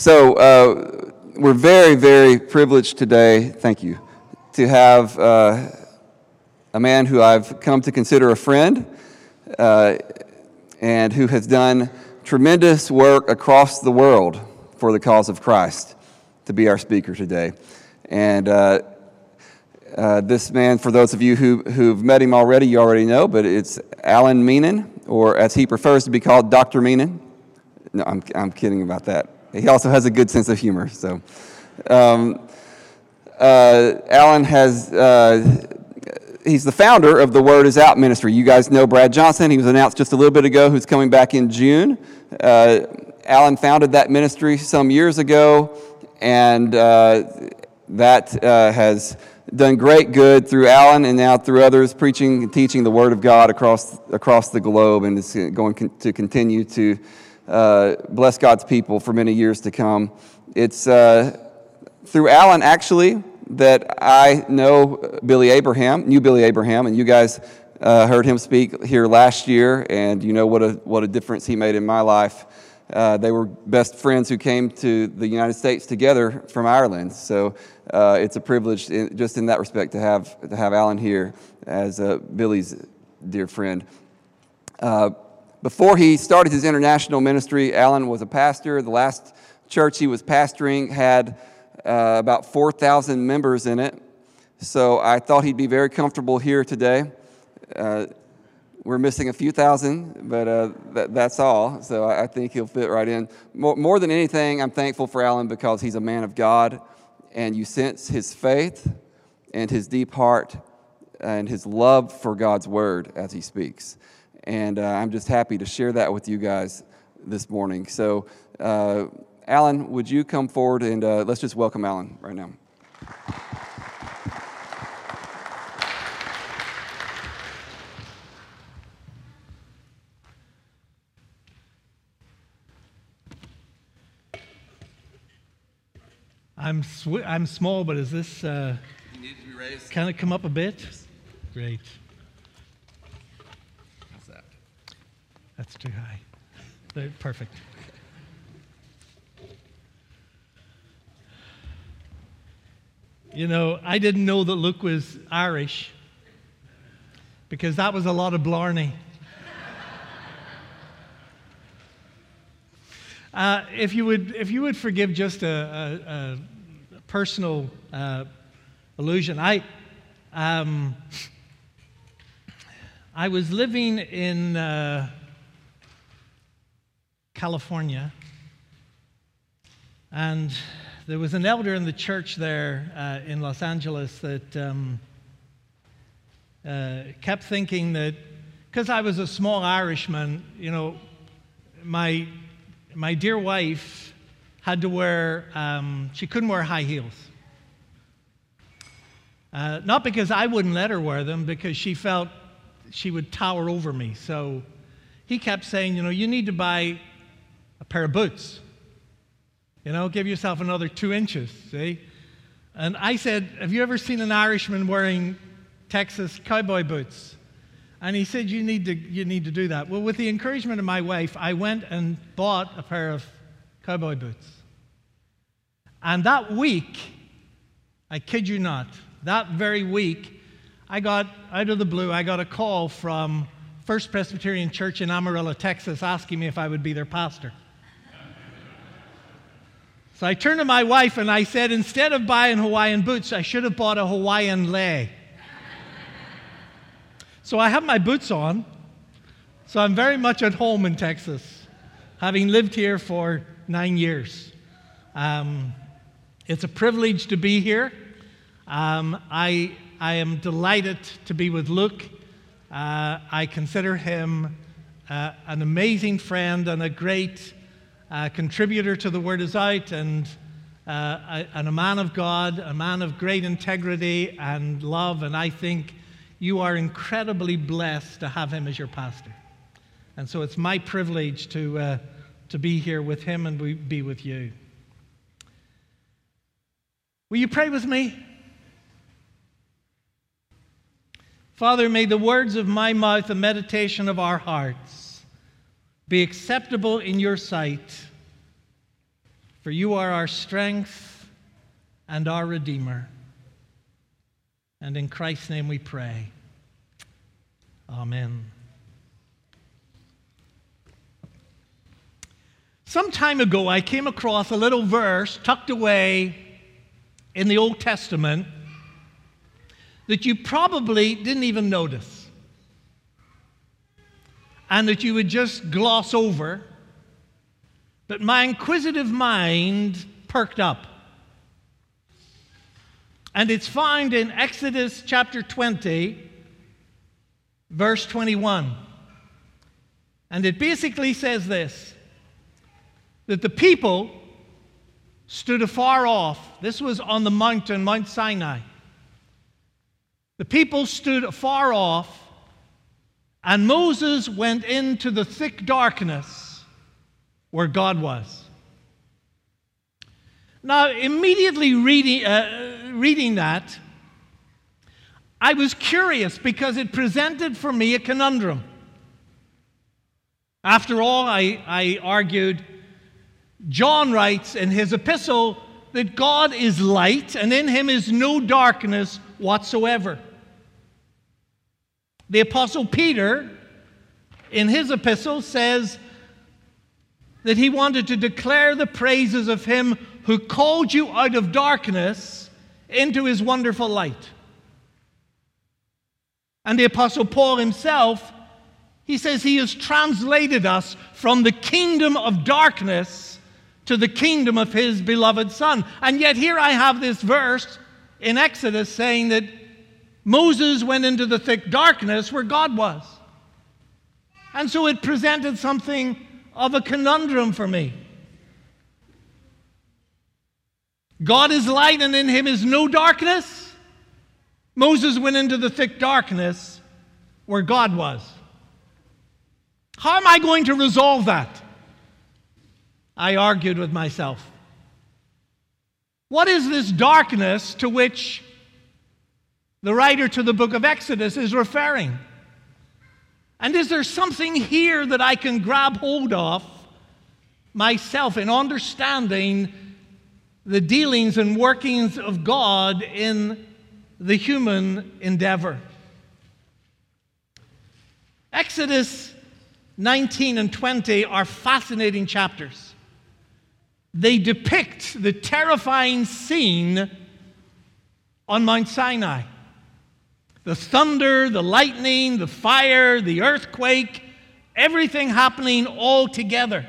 So uh, we're very, very privileged today, thank you, to have uh, a man who I've come to consider a friend uh, and who has done tremendous work across the world for the cause of Christ to be our speaker today. And uh, uh, this man, for those of you who, who've met him already, you already know, but it's Alan Meenan, or as he prefers to be called, Dr. Meenan. No, I'm, I'm kidding about that. He also has a good sense of humor. So, um, uh, Alan has, uh, he's the founder of the Word is Out ministry. You guys know Brad Johnson. He was announced just a little bit ago who's coming back in June. Uh, Alan founded that ministry some years ago, and uh, that uh, has done great good through Alan and now through others preaching and teaching the Word of God across, across the globe, and is going to continue to uh, bless God's people for many years to come. It's uh, through Alan, actually, that I know Billy Abraham, knew Billy Abraham, and you guys uh, heard him speak here last year, and you know what a, what a difference he made in my life. Uh, they were best friends who came to the United States together from Ireland. So uh, it's a privilege, in, just in that respect, to have to have Alan here as uh, Billy's dear friend. Before he started his international ministry, Alan was a pastor. The last church he was pastoring had uh, about 4,000 members in it. So I thought he'd be very comfortable here today. Uh, we're missing a few thousand, but uh, that, that's all. So I, I, think he'll fit right in. More, more, than anything, I'm thankful for Alan because he's a man of God, and you sense his faith and his deep heart and his love for God's word as he speaks. And uh, I'm just happy to share that with you guys this morning. So, uh, Alan, would you come forward and uh, let's just welcome Alan right now. I'm sw- I'm small, but is this uh, kind of come up a bit? Yes. Great. How's that? That's too high. Perfect. You know, I didn't know that Luke was Irish because that was a lot of blarney. Uh, if, you would, if you would forgive just a, a, a personal uh, allusion, I, um, I was living in uh, California, and there was an elder in the church there uh, in Los Angeles that um, uh, kept thinking that because I was a small Irishman, you know, my my dear wife had to wear, um, she couldn't wear high heels. Uh, not because I wouldn't let her wear them, because she felt she would tower over me. So he kept saying, you know, you need to buy pair of boots. You know, give yourself another two inches, see? And I said, Have you ever seen an Irishman wearing Texas cowboy boots? And he said, you need, to, you need to do that. Well, with the encouragement of my wife, I went and bought a pair of cowboy boots. And that week, I kid you not, that very week, I got, out of the blue, I got a call from First Presbyterian Church in Amarillo, Texas, asking me if I would be their pastor. So I turned to my wife and I said, instead of buying Hawaiian boots, I should have bought a Hawaiian lei. So I have my boots on. So I'm very much at home in Texas, having lived here for nine years. Um, it's a privilege to be here. Um, I, I am delighted to be with Luke. Uh, I consider him uh, an amazing friend and a great contributor to the Word is Out, and, uh, and a man of God, a man of great integrity and love. And I think you are incredibly blessed to have him as your pastor. And so it's my privilege to, uh, to be here with him and be with you. Will you pray with me? Father, may the words of my mouth, the meditation of our hearts, be acceptable in your sight. For you are our strength and our Redeemer. And in Christ's name we pray. Amen. Some time ago, I came across a little verse tucked away in the Old Testament that you probably didn't even notice and that you would just gloss over. But my inquisitive mind perked up. And it's found in Exodus chapter 20, verse 21. And it basically says this that the people stood afar off. This was on the mountain, Mount Sinai. The people stood afar off, and Moses went into the thick darkness where God was. Now, immediately reading, uh, reading that, I was curious because it presented for me a conundrum. After all, I, I argued John writes in his epistle that God is light and in him is no darkness whatsoever. The apostle Peter, in his epistle, says that he wanted to declare the praises of him who called you out of darkness into his wonderful light. And the apostle Paul himself, he says he has translated us from the kingdom of darkness to the kingdom of his beloved Son. And yet, here I have this verse in Exodus saying that Moses went into the thick darkness where God was. And so it presented something of a conundrum for me. God is light, and in him is no darkness. Moses went into the thick darkness where God was. How am I going to resolve that? I argued with myself. What is this darkness to which the writer to the book of Exodus is referring? And is there something here that I can grab hold of myself in understanding the dealings and workings of God in the human endeavor? Exodus 19 and 20 are fascinating chapters they depict the terrifying scene on Mount Sinai the thunder, the lightning, the fire, the earthquake, everything happening all together.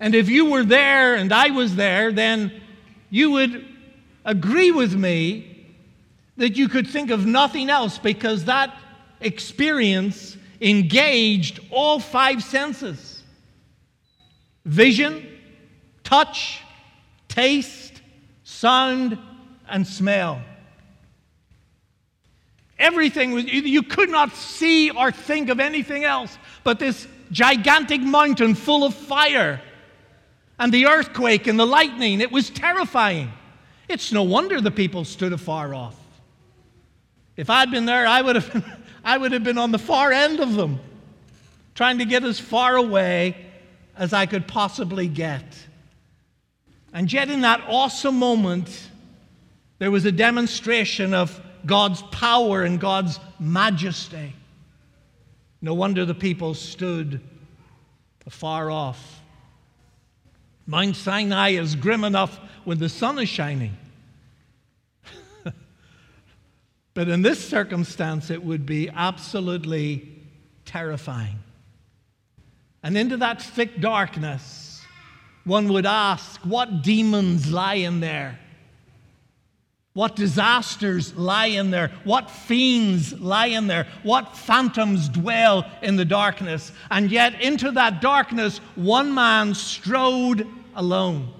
And if you were there and I was there, then you would agree with me that you could think of nothing else because that experience engaged all five senses vision, touch, taste, sound, and smell. Everything was, you could not see or think of anything else but this gigantic mountain full of fire and the earthquake and the lightning. It was terrifying. It's no wonder the people stood afar off. If I'd been there, I would have I would have been on the far end of them, trying to get as far away as I could possibly get. And yet, in that awesome moment, there was a demonstration of God's power and God's majesty. No wonder the people stood afar off. Mount Sinai is grim enough when the sun is shining. but in this circumstance, it would be absolutely terrifying. And into that thick darkness, one would ask, what demons lie in there? What disasters lie in there? What fiends lie in there? What phantoms dwell in the darkness? And yet, into that darkness, one man strode alone.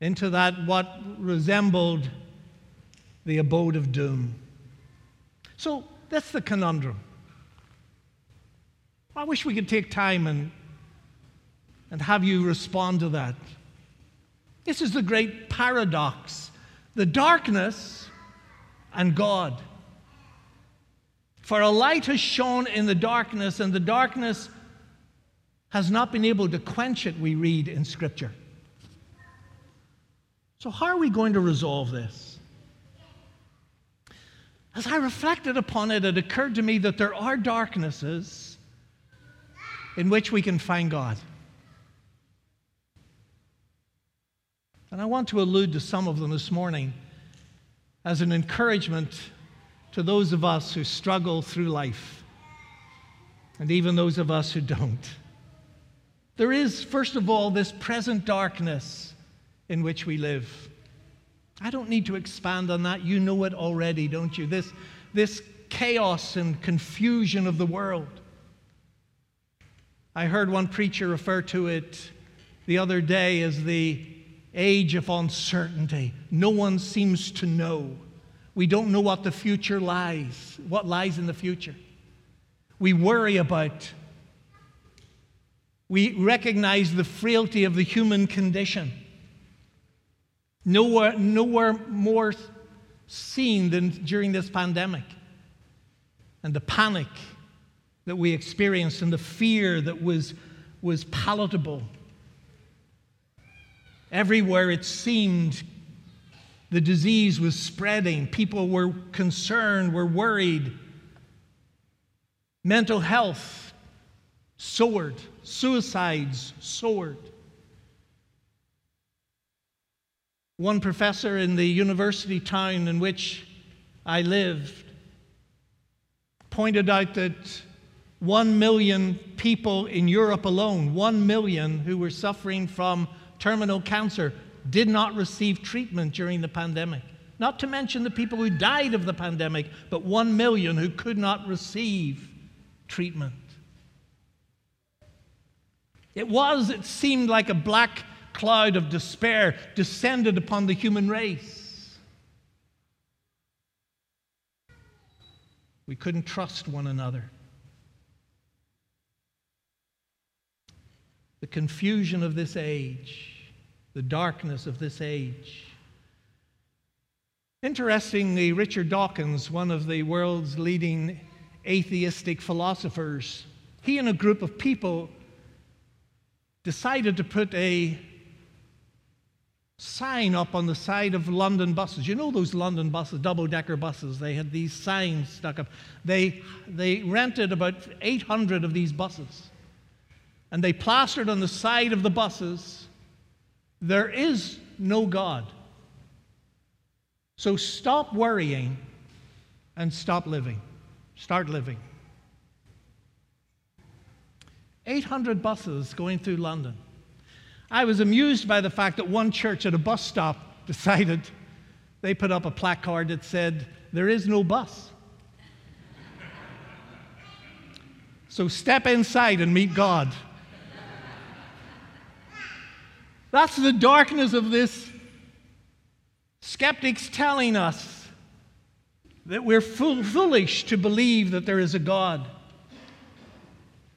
Into that, what resembled the abode of doom. So, that's the conundrum. I wish we could take time and and have you respond to that. This is the great paradox the darkness and God. For a light has shone in the darkness, and the darkness has not been able to quench it, we read in Scripture. So, how are we going to resolve this? As I reflected upon it, it occurred to me that there are darknesses in which we can find God. And I want to allude to some of them this morning as an encouragement to those of us who struggle through life, and even those of us who don't. There is, first of all, this present darkness in which we live. I don't need to expand on that. You know it already, don't you? This, this chaos and confusion of the world. I heard one preacher refer to it the other day as the age of uncertainty. No one seems to know. We don't know what the future lies, what lies in the future. We worry about. We recognize the frailty of the human condition. Nowhere, nowhere more seen than during this pandemic. And the panic that we experienced and the fear that was, was palatable. Everywhere it seemed the disease was spreading. People were concerned, were worried. Mental health soared, suicides soared. One professor in the university town in which I lived pointed out that one million people in Europe alone, one million who were suffering from terminal cancer, did not receive treatment during the pandemic. Not to mention the people who died of the pandemic, but one million who could not receive treatment. It was, it seemed like a black cloud of despair descended upon the human race. We couldn't trust one another. The confusion of this age, the darkness of this age. Interestingly, Richard Dawkins, one of the world's leading atheistic philosophers, he and a group of people decided to put a sign up on the side of London buses. You know those London buses, double decker buses? They had these signs stuck up. They, they rented about 800 of these buses. And they plastered on the side of the buses, There is no God. So stop worrying and stop living. Start living. 800 buses going through London. I was amused by the fact that one church at a bus stop decided they put up a placard that said, There is no bus. so step inside and meet God. That's the darkness of this. Skeptics telling us that we're foolish to believe that there is a God.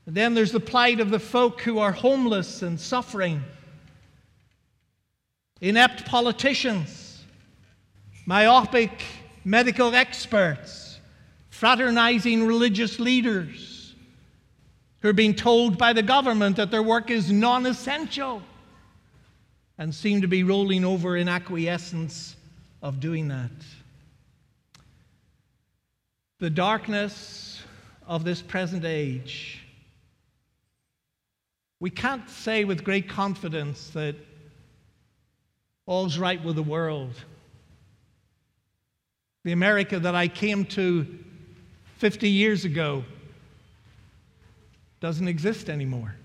And then there's the plight of the folk who are homeless and suffering inept politicians, myopic medical experts, fraternizing religious leaders who are being told by the government that their work is non essential and seem to be rolling over in acquiescence of doing that. The darkness of this present age. We can't say with great confidence that all's right with the world. The America that I came to 50 years ago doesn't exist anymore.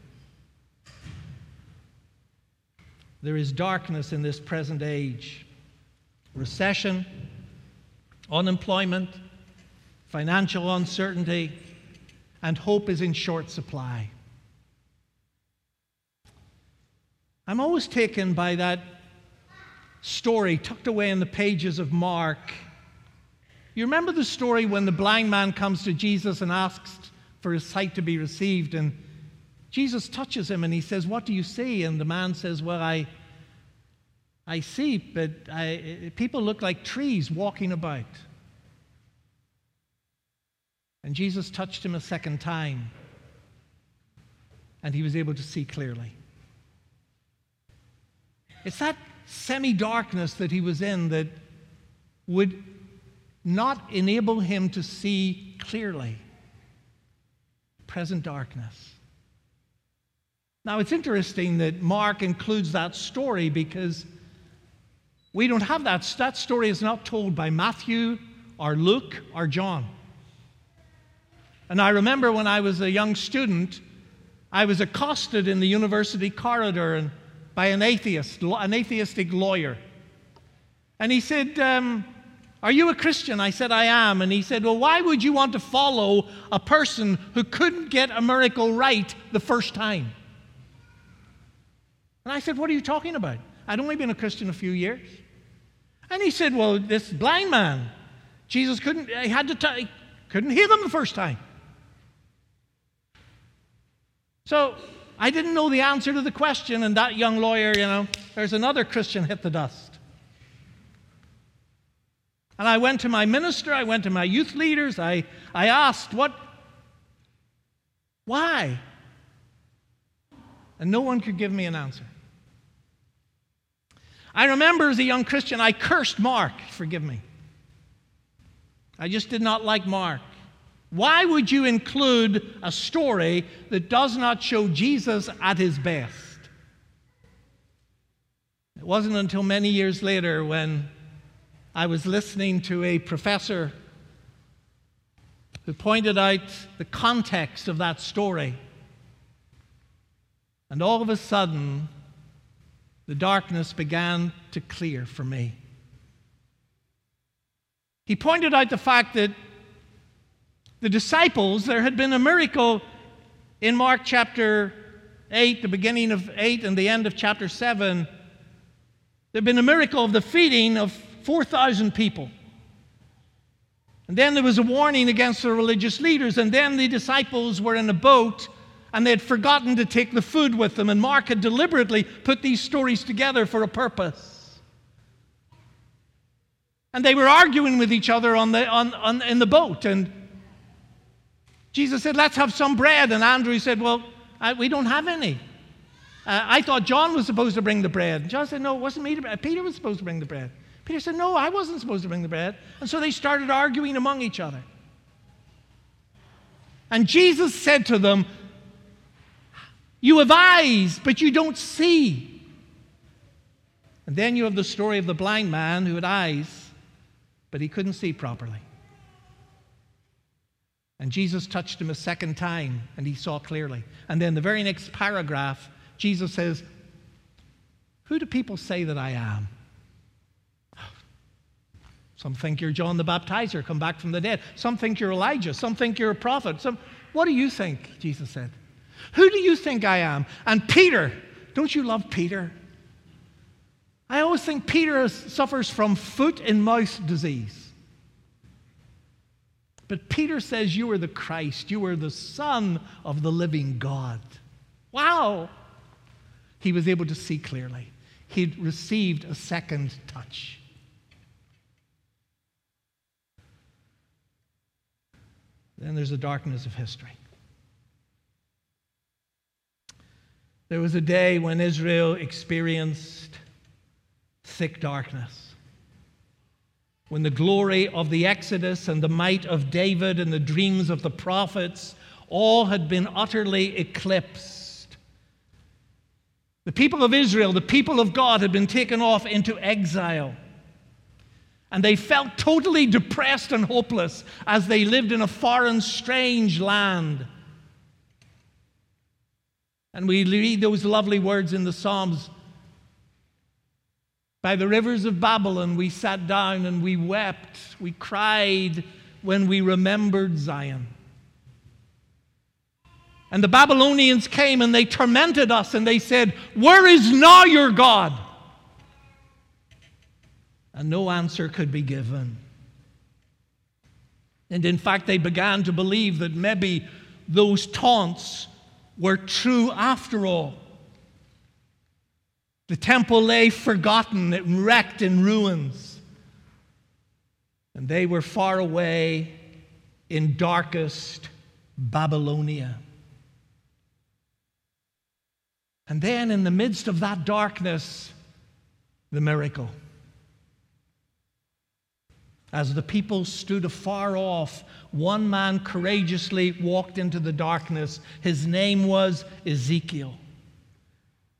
There is darkness in this present age recession, unemployment, financial uncertainty, and hope is in short supply. I'm always taken by that story tucked away in the pages of Mark. You remember the story when the blind man comes to Jesus and asks for his sight to be received, and Jesus touches him and he says, What do you see? And the man says, Well, I, I see, but I, people look like trees walking about. And Jesus touched him a second time. and he was able to see clearly. It's that semi darkness that he was in that would not enable him to see clearly. Present darkness. Now, it's interesting that Mark includes that story because we don't have that. That story is not told by Matthew or Luke or John. And I remember when I was a young student, I was accosted in the university corridor by an atheist, an atheistic lawyer. And he said, um, Are you a Christian? I said, I am. And he said, Well, why would you want to follow a person who couldn't get a miracle right the first time? And I said, What are you talking about? I'd only been a Christian a few years. And he said, Well, this blind man, Jesus couldn't, he had to, t- couldn't heal him the first time. So I didn't know the answer to the question, and that young lawyer, you know, there's another Christian hit the dust. And I went to my minister, I went to my youth leaders, I, I asked, What? Why? And no one could give me an answer. I remember as a young Christian, I cursed Mark. Forgive me. I just did not like Mark. Why would you include a story that does not show Jesus at his best? It wasn't until many years later when I was listening to a professor who pointed out the context of that story. And all of a sudden, the darkness began to clear for me. He pointed out the fact that the disciples, there had been a miracle in Mark chapter 8, the beginning of 8 and the end of chapter 7. There had been a miracle of the feeding of 4,000 people. And then there was a warning against the religious leaders, and then the disciples were in a boat and they had forgotten to take the food with them. And Mark had deliberately put these stories together for a purpose. And they were arguing with each other on the, on, on, in the boat. And Jesus said, Let's have some bread. And Andrew said, Well, I, we don't have any. Uh, I thought John was supposed to bring the bread. And John said, No, it wasn't me. Peter was supposed to bring the bread. Peter said, No, I wasn't supposed to bring the bread. And so they started arguing among each other. And Jesus said to them, you have eyes, but you don't see. And then you have the story of the blind man who had eyes, but he couldn't see properly. And Jesus touched him a second time, and he saw clearly. And then the very next paragraph, Jesus says, Who do people say that I am? Some think you're John the Baptizer, come back from the dead. Some think you're Elijah. Some think you're a prophet. Some, what do you think? Jesus said. Who do you think I am? And Peter, don't you love Peter? I always think Peter suffers from foot and mouth disease. But Peter says, You are the Christ, you are the Son of the living God. Wow! He was able to see clearly. He'd received a second touch. Then there's the darkness of history. There was a day when Israel experienced thick darkness. When the glory of the Exodus and the might of David and the dreams of the prophets all had been utterly eclipsed. The people of Israel, the people of God, had been taken off into exile. And they felt totally depressed and hopeless as they lived in a foreign, strange land. And we read those lovely words in the Psalms. By the rivers of Babylon, we sat down and we wept. We cried when we remembered Zion. And the Babylonians came and they tormented us and they said, Where is now your God? And no answer could be given. And in fact, they began to believe that maybe those taunts were true after all. The temple lay forgotten and wrecked in ruins. And they were far away in darkest Babylonia. And then, in the midst of that darkness, the miracle. As the people stood afar off, one man courageously walked into the darkness. His name was Ezekiel.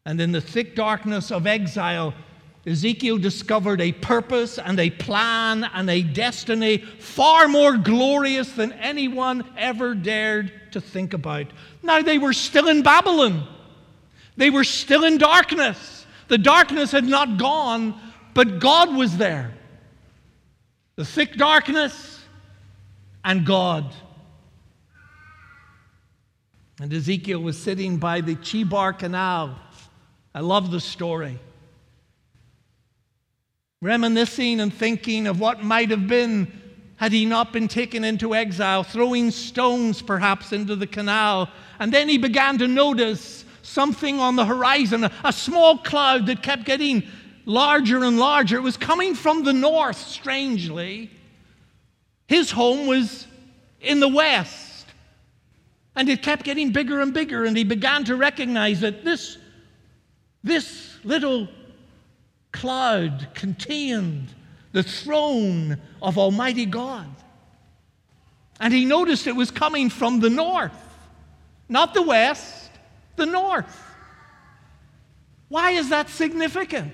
And in the thick darkness of exile, Ezekiel discovered a purpose and a plan and a destiny far more glorious than anyone ever dared to think about. Now, they were still in Babylon, they were still in darkness. The darkness had not gone, but God was there. The thick darkness and God. And Ezekiel was sitting by the Chebar Canal. I love the story reminiscing and thinking of what might have been had he not been taken into exile, throwing stones perhaps into the canal. And then he began to notice something on the horizon, a, a small cloud that kept getting larger and larger. It was coming from the north, strangely. His home was in the west. And it kept getting bigger and bigger, and he began to recognize that this, this little cloud contained the throne of Almighty God. And he noticed it was coming from the north, not the west, the north. Why is that significant?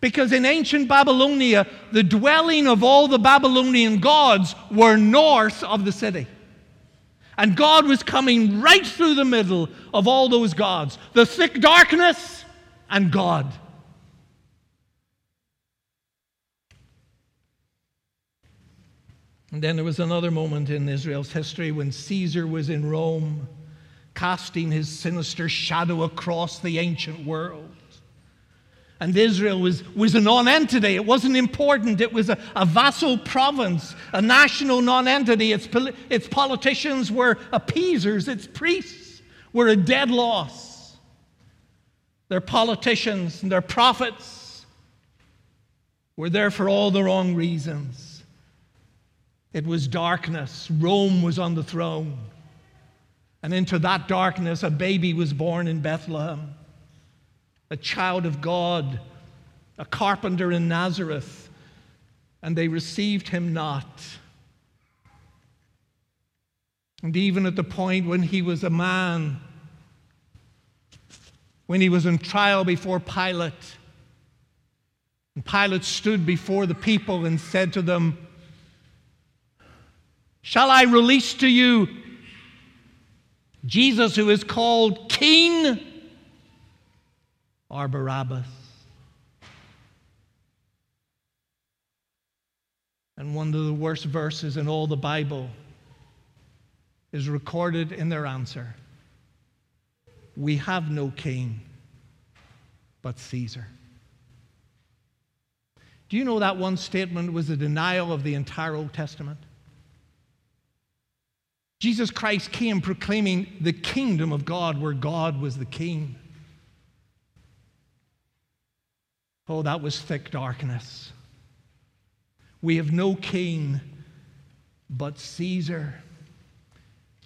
Because in ancient Babylonia, the dwelling of all the Babylonian gods were north of the city. And God was coming right through the middle of all those gods the thick darkness and God. And then there was another moment in Israel's history when Caesar was in Rome, casting his sinister shadow across the ancient world. And Israel was, was a nonentity. It wasn't important. It was a, a vassal province, a national nonentity. Its, its politicians were appeasers, its priests were a dead loss. Their politicians and their prophets were there for all the wrong reasons. It was darkness. Rome was on the throne. And into that darkness, a baby was born in Bethlehem, a child of God, a carpenter in Nazareth, and they received him not. And even at the point when he was a man, when he was in trial before Pilate, and Pilate stood before the people and said to them, Shall I release to you Jesus, who is called King, or Barabbas? And one of the worst verses in all the Bible is recorded in their answer We have no king but Caesar. Do you know that one statement was a denial of the entire Old Testament? Jesus Christ came proclaiming the kingdom of God where God was the king. Oh, that was thick darkness. We have no king but Caesar.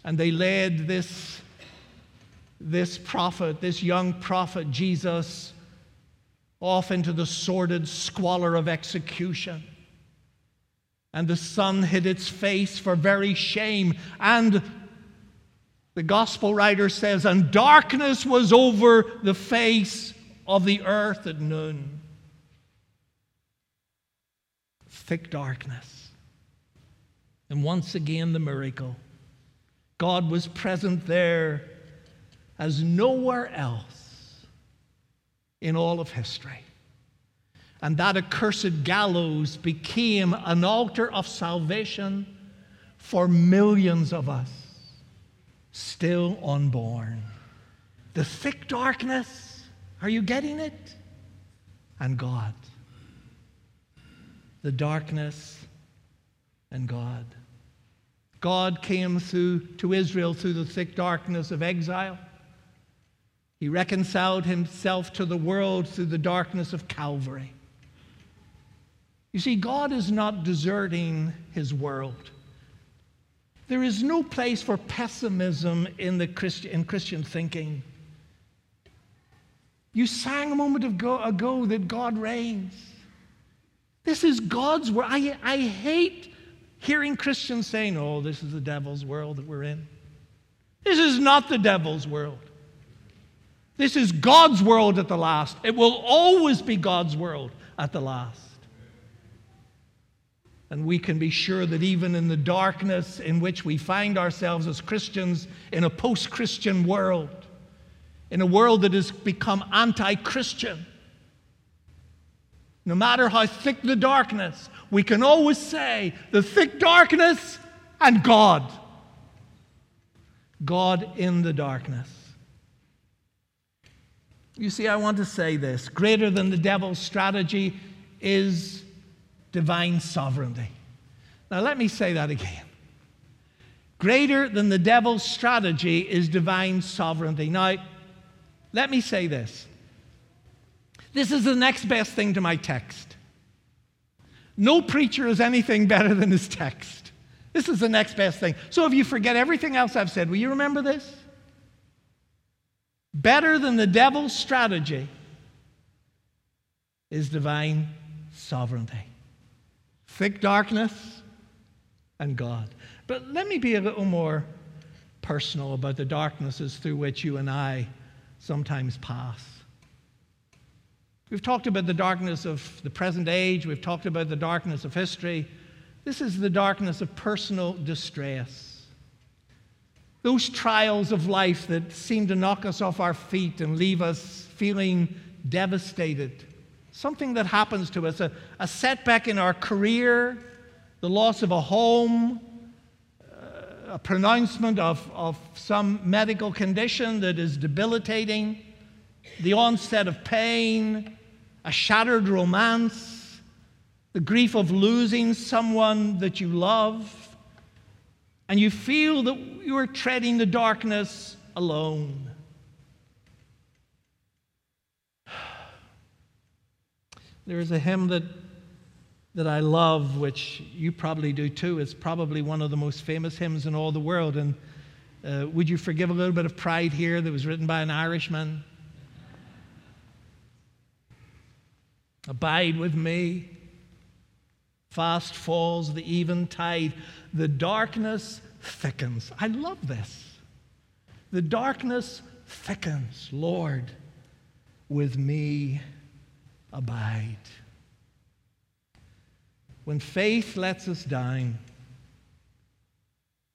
And they led this, this prophet, this young prophet, Jesus, off into the sordid squalor of execution and the sun hid its face for very shame. And the gospel writer says, and darkness was over the face of the earth at noon. Thick darkness. And once again, the miracle. God was present there as nowhere else in all of history. And that accursed gallows became an altar of salvation for millions of us still unborn. The thick darkness, are you getting it? And God. The darkness and God. God came through to Israel through the thick darkness of exile. He reconciled himself to the world through the darkness of Calvary. You see, God is not deserting his world. There is no place for pessimism in, the Christi- in Christian thinking. You sang a moment ago, ago that God reigns. This is God's world. I, I hate hearing Christians saying, oh, this is the devil's world that we're in. This is not the devil's world. This is God's world at the last. It will always be God's world at the last. And we can be sure that even in the darkness in which we find ourselves as Christians in a post Christian world, in a world that has become anti Christian, no matter how thick the darkness, we can always say the thick darkness and God. God in the darkness. You see, I want to say this greater than the devil's strategy is divine sovereignty. Now, let me say that again. Greater than the devil's strategy is divine sovereignty. Now, let me say this. This is the next best thing to my text. No preacher is anything better than his text. This is the next best thing. So if you forget everything else I've said, will you remember this? Better than the devil's strategy is divine sovereignty. Thick darkness and God. But let me be a little more personal about the darknesses through which you and I sometimes pass. We've talked about the darkness of the present age, we've talked about the darkness of history. This is the darkness of personal distress. Those trials of life that seem to knock us off our feet and leave us feeling devastated. Something that happens to us, a, a setback in our career, the loss of a home, uh, a pronouncement of, of some medical condition that is debilitating, the onset of pain, a shattered romance, the grief of losing someone that you love and you feel that you are treading the darkness alone. There is a hymn that, that I love, which you probably do too. It's probably one of the most famous hymns in all the world. And uh, would you forgive a little bit of pride here that was written by an Irishman? Abide with me. Fast falls the eventide. The darkness thickens. I love this. The darkness thickens. Lord, with me abide. When faith lets us down,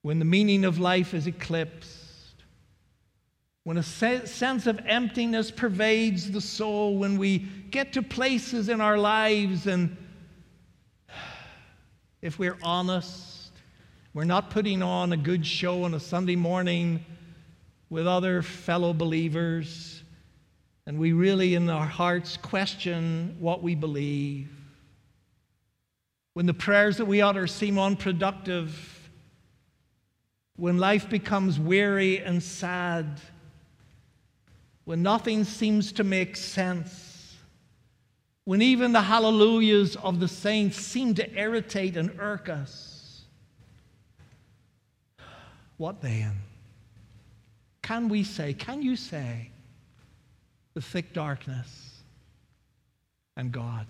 when the meaning of life is eclipsed, when a sense of emptiness pervades the soul, when we get to places in our lives and if we're honest, we're not putting on a good show on a Sunday morning with other fellow believers, and we really, in our hearts, question what we believe. When the prayers that we utter seem unproductive, when life becomes weary and sad, when nothing seems to make sense, when even the hallelujahs of the saints seem to irritate and irk us, what then? Can we say, can you say, the thick darkness and God?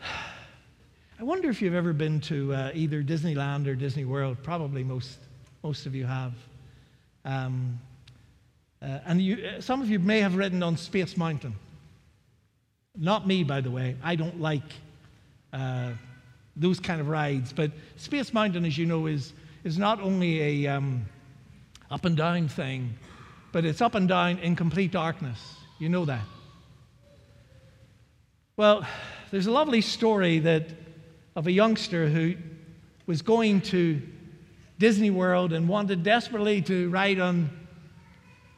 I wonder if you've ever been to uh, either Disneyland or Disney World. Probably most, most of you have. Um, uh, and you, uh, some of you may have ridden on Space Mountain. Not me, by the way. I don't like uh, those kind of rides. But Space Mountain, as you know, is, is not only a um, up and down thing, but it's up and down in complete darkness. You know that. Well, there's a lovely story that of a youngster who was going to Disney World and wanted desperately to ride on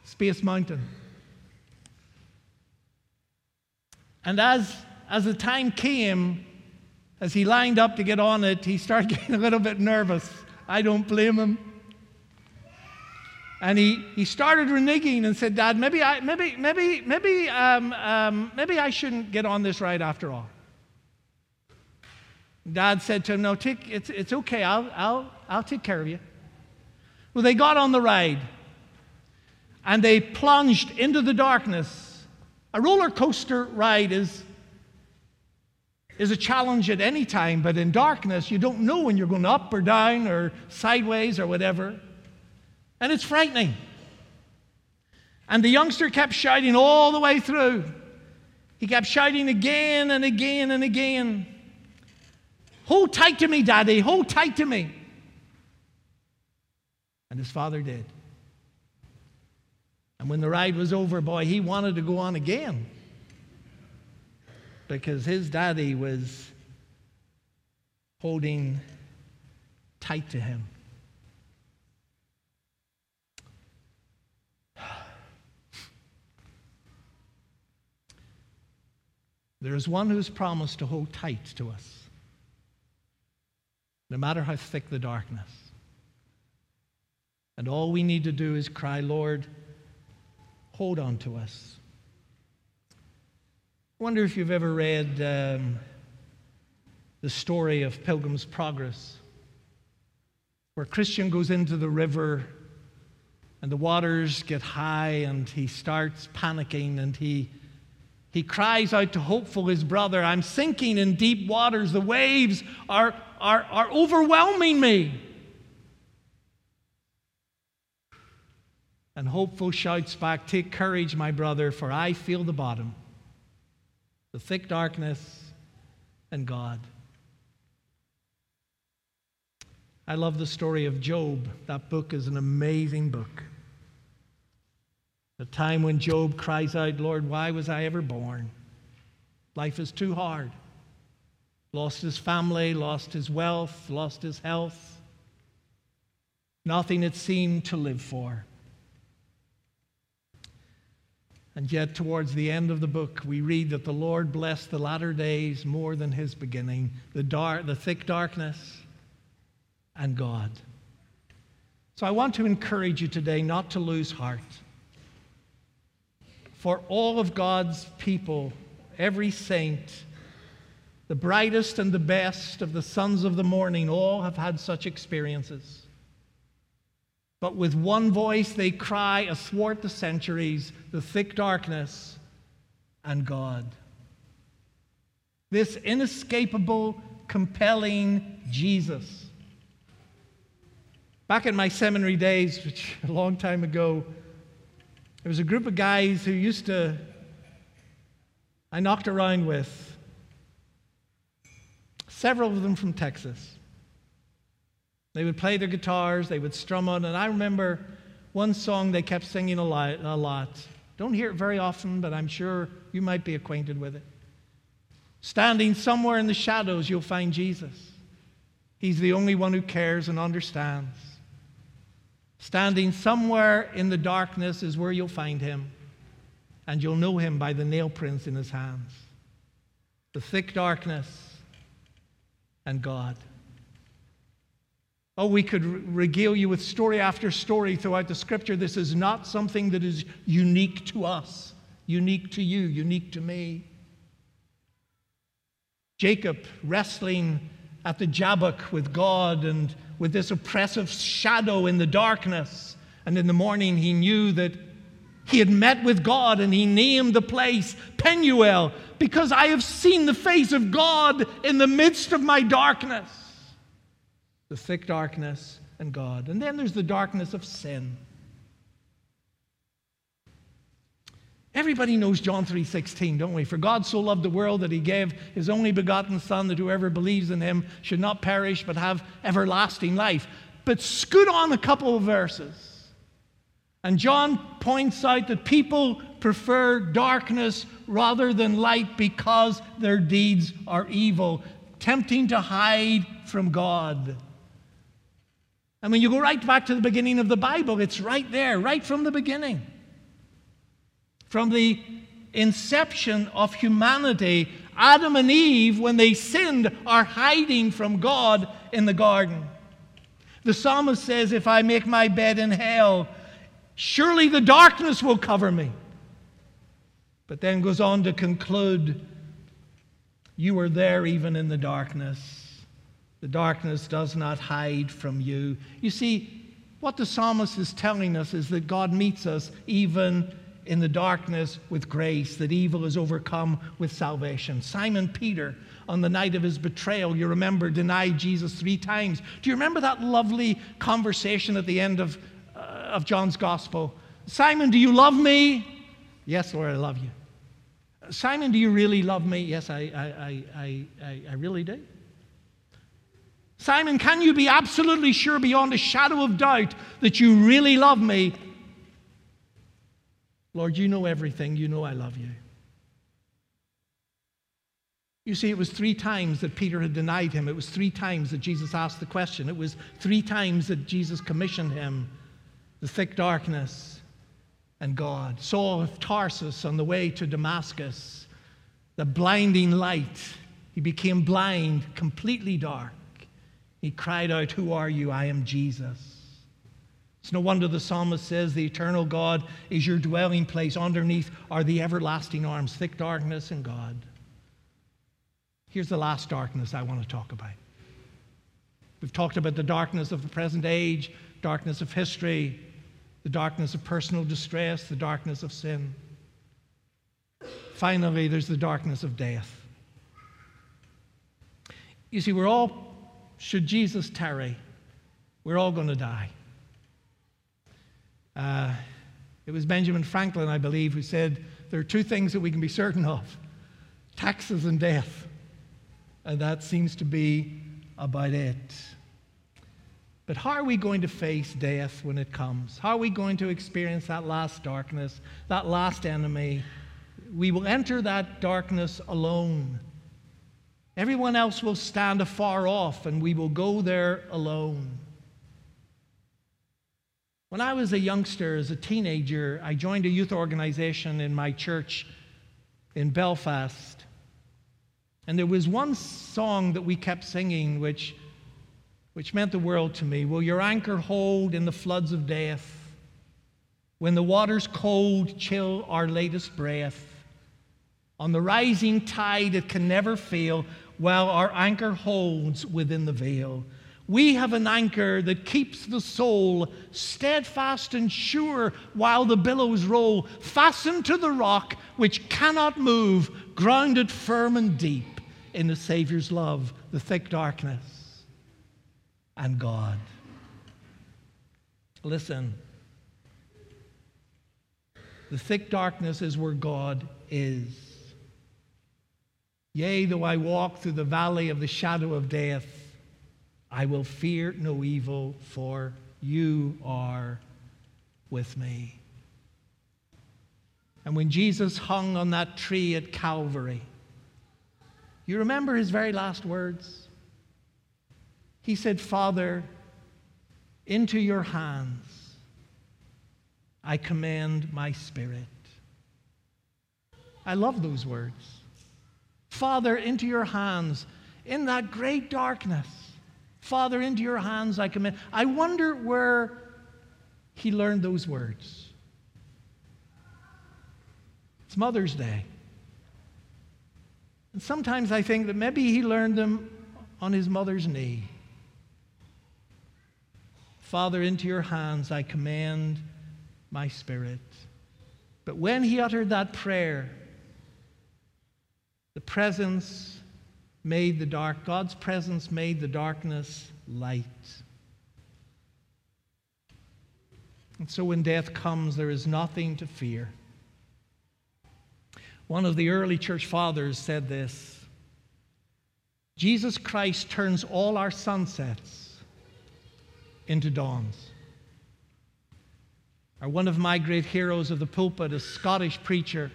Space Mountain. And as, as the time came, as he lined up to get on it, he started getting a little bit nervous. I don't blame him. And he, he started reneging and said, Dad, maybe I, maybe, maybe, maybe, um, um, maybe I shouldn't get on this ride after all. Dad said to him, No, take, it's, it's okay. I'll, I'll, I'll take care of you. Well, they got on the ride. and they plunged into the darkness. A roller coaster ride is, is a challenge at any time, but in darkness, you don't know when you're going up or down or sideways or whatever. And it's frightening. And the youngster kept shouting all the way through. He kept shouting again and again and again Hold tight to me, Daddy, hold tight to me. And his father did. And when the ride was over, boy, he wanted to go on again because his daddy was holding tight to him. There is one who's promised to hold tight to us, no matter how thick the darkness. And all we need to do is cry, Lord, hold on to us. I wonder if you've ever read um, the story of Pilgrim's Progress, where Christian goes into the river and the waters get high and he starts panicking and he, he cries out to Hopeful, his brother, I'm sinking in deep waters. The waves are, are, are overwhelming me. And Hopeful shouts back, Take courage, my brother, for I feel the bottom, the thick darkness, and God. I love the story of Job. That book is an amazing book. The time when Job cries out, Lord, why was I ever born? Life is too hard. Lost his family, lost his wealth, lost his health. Nothing it seemed to live for. And yet, towards the end of the book, we read that the Lord blessed the latter days more than his beginning, the, dark, the thick darkness, and God. So I want to encourage you today not to lose heart. For all of God's people, every saint, the brightest and the best of the sons of the morning, all have had such experiences. But with one voice they cry athwart the centuries, the thick darkness, and God. This inescapable, compelling Jesus. Back in my seminary days, which a long time ago, there was a group of guys who used to, I knocked around with, several of them from Texas. They would play their guitars, they would strum on, and I remember one song they kept singing a lot, a lot. Don't hear it very often, but I'm sure you might be acquainted with it. Standing somewhere in the shadows, you'll find Jesus. He's the only one who cares and understands. Standing somewhere in the darkness is where you'll find him, and you'll know him by the nail prints in his hands. The thick darkness and God. Oh, we could regale you with story after story throughout the scripture. This is not something that is unique to us, unique to you, unique to me. Jacob wrestling at the Jabbok with God and with this oppressive shadow in the darkness. And in the morning, he knew that he had met with God and he named the place Penuel because I have seen the face of God in the midst of my darkness the thick darkness and God. And then there's the darkness of sin. Everybody knows John 3:16, don't we? For God so loved the world that he gave his only begotten son that whoever believes in him should not perish but have everlasting life. But scoot on a couple of verses. And John points out that people prefer darkness rather than light because their deeds are evil, tempting to hide from God. And when you go right back to the beginning of the Bible, it's right there, right from the beginning. From the inception of humanity, Adam and Eve, when they sinned, are hiding from God in the garden. The psalmist says, If I make my bed in hell, surely the darkness will cover me. But then goes on to conclude, You were there even in the darkness. The darkness does not hide from you. You see, What the psalmist is telling us is that God meets us even in the darkness with grace, that evil is overcome with salvation. Simon Peter, on the night of his betrayal, you remember, denied Jesus three times. Do you remember that lovely conversation at the end of, uh, of John's gospel? Simon, do you love me? Yes, Lord, I love you. Simon, do you really love me? Yes, I, I, I, I, I really do. Simon, can you be absolutely sure beyond a shadow of doubt that you really love me? Lord, you know everything. You know I love you. You see, it was three times that Peter had denied him. It was three times that Jesus asked the question. It was three times that Jesus commissioned him the thick darkness and God. Saul of Tarsus on the way to Damascus, the blinding light. He became blind, completely dark. He cried out, Who are you? I am Jesus. It's no wonder the psalmist says, The eternal God is your dwelling place. Underneath are the everlasting arms, thick darkness and God. Here's the last darkness I want to talk about. We've talked about the darkness of the present age, darkness of history, the darkness of personal distress, the darkness of sin. Finally, there's the darkness of death. You see, we're all, should Jesus tarry, we're all going to die. Uh, it was Benjamin Franklin, I believe, who said there are two things that we can be certain of taxes and death. And that seems to be about it. But how are we going to face death when it comes? How are we going to experience that last darkness, that last enemy? We will enter that darkness alone. Everyone else will stand afar off, and we will go there alone. When I was a youngster, as a teenager, I joined a youth organization in my church in Belfast. And there was one song that we kept singing, which which meant the world to me. Will your anchor hold in the floods of death? When the waters cold chill our latest breath? On the rising tide it can never fail, while our anchor holds within the veil. We have an anchor that keeps the soul steadfast and sure while the billows roll, fastened to the rock which cannot move, grounded firm and deep in the Savior's love, the thick darkness and God. Listen, the thick darkness is where God is. Yea, though I walk through the valley of the shadow of death, I will fear no evil, for you are with me. And when Jesus hung on that tree at Calvary, you remember his very last words? He said, Father, into your hands I commend my spirit. I love those words. Father, into your hands, in that great darkness, Father, into your hands I commend. I wonder where he learned those words. It's Mother's Day. And sometimes I think that maybe he learned them on his mother's knee. Father, into your hands I commend my spirit. But when he uttered that prayer, the presence made the dark, God's presence made the darkness light. And so when death comes, there is nothing to fear. One of the early church fathers said this Jesus Christ turns all our sunsets into dawns. Or one of my great heroes of the pulpit, a Scottish preacher,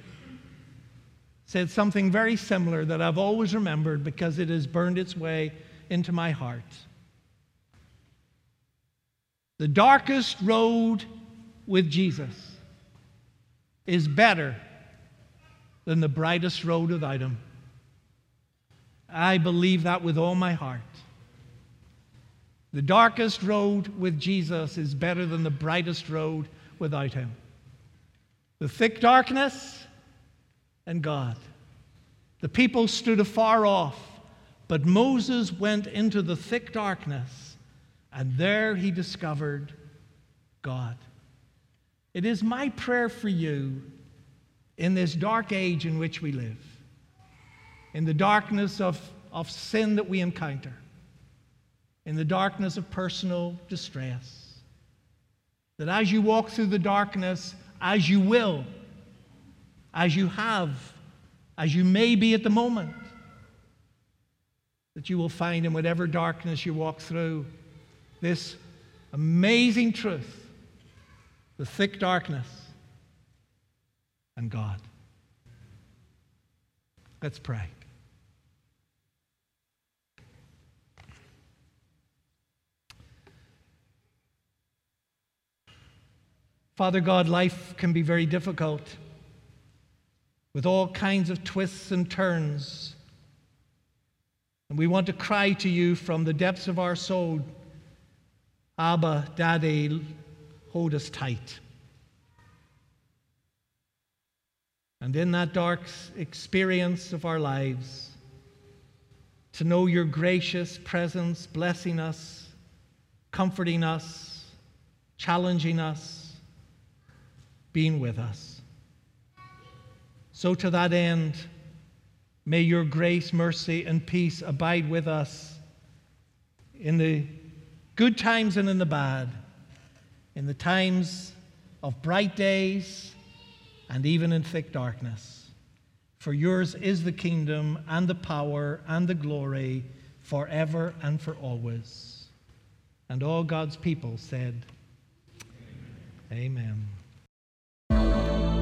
said something very similar that I've always remembered because it has burned its way into my heart. The darkest road with Jesus is better than the brightest road without him. I believe that with all my heart. The darkest road with Jesus is better than the brightest road without him. The thick darkness and God. The people stood afar off, but Moses went into the thick darkness, and there he discovered God. It is my prayer for you in this dark age in which we live, in the darkness of, of sin that we encounter, in the darkness of personal distress, that as you walk through the darkness, as you will, as you have, as you may be at the moment, that you will find in whatever darkness you walk through this amazing truth the thick darkness and God. Let's pray. Father God, life can be very difficult with all kinds of twists and turns. And we want to cry to you from the depths of our soul Abba, Daddy, hold us tight. And in that dark experience of our lives, to know your gracious presence, blessing us, comforting us, challenging us, being with us. So, to that end, may your grace, mercy, and peace abide with us in the good times and in the bad, in the times of bright days and even in thick darkness. For yours is the kingdom and the power and the glory forever and for always. And all God's people said, Amen. Amen.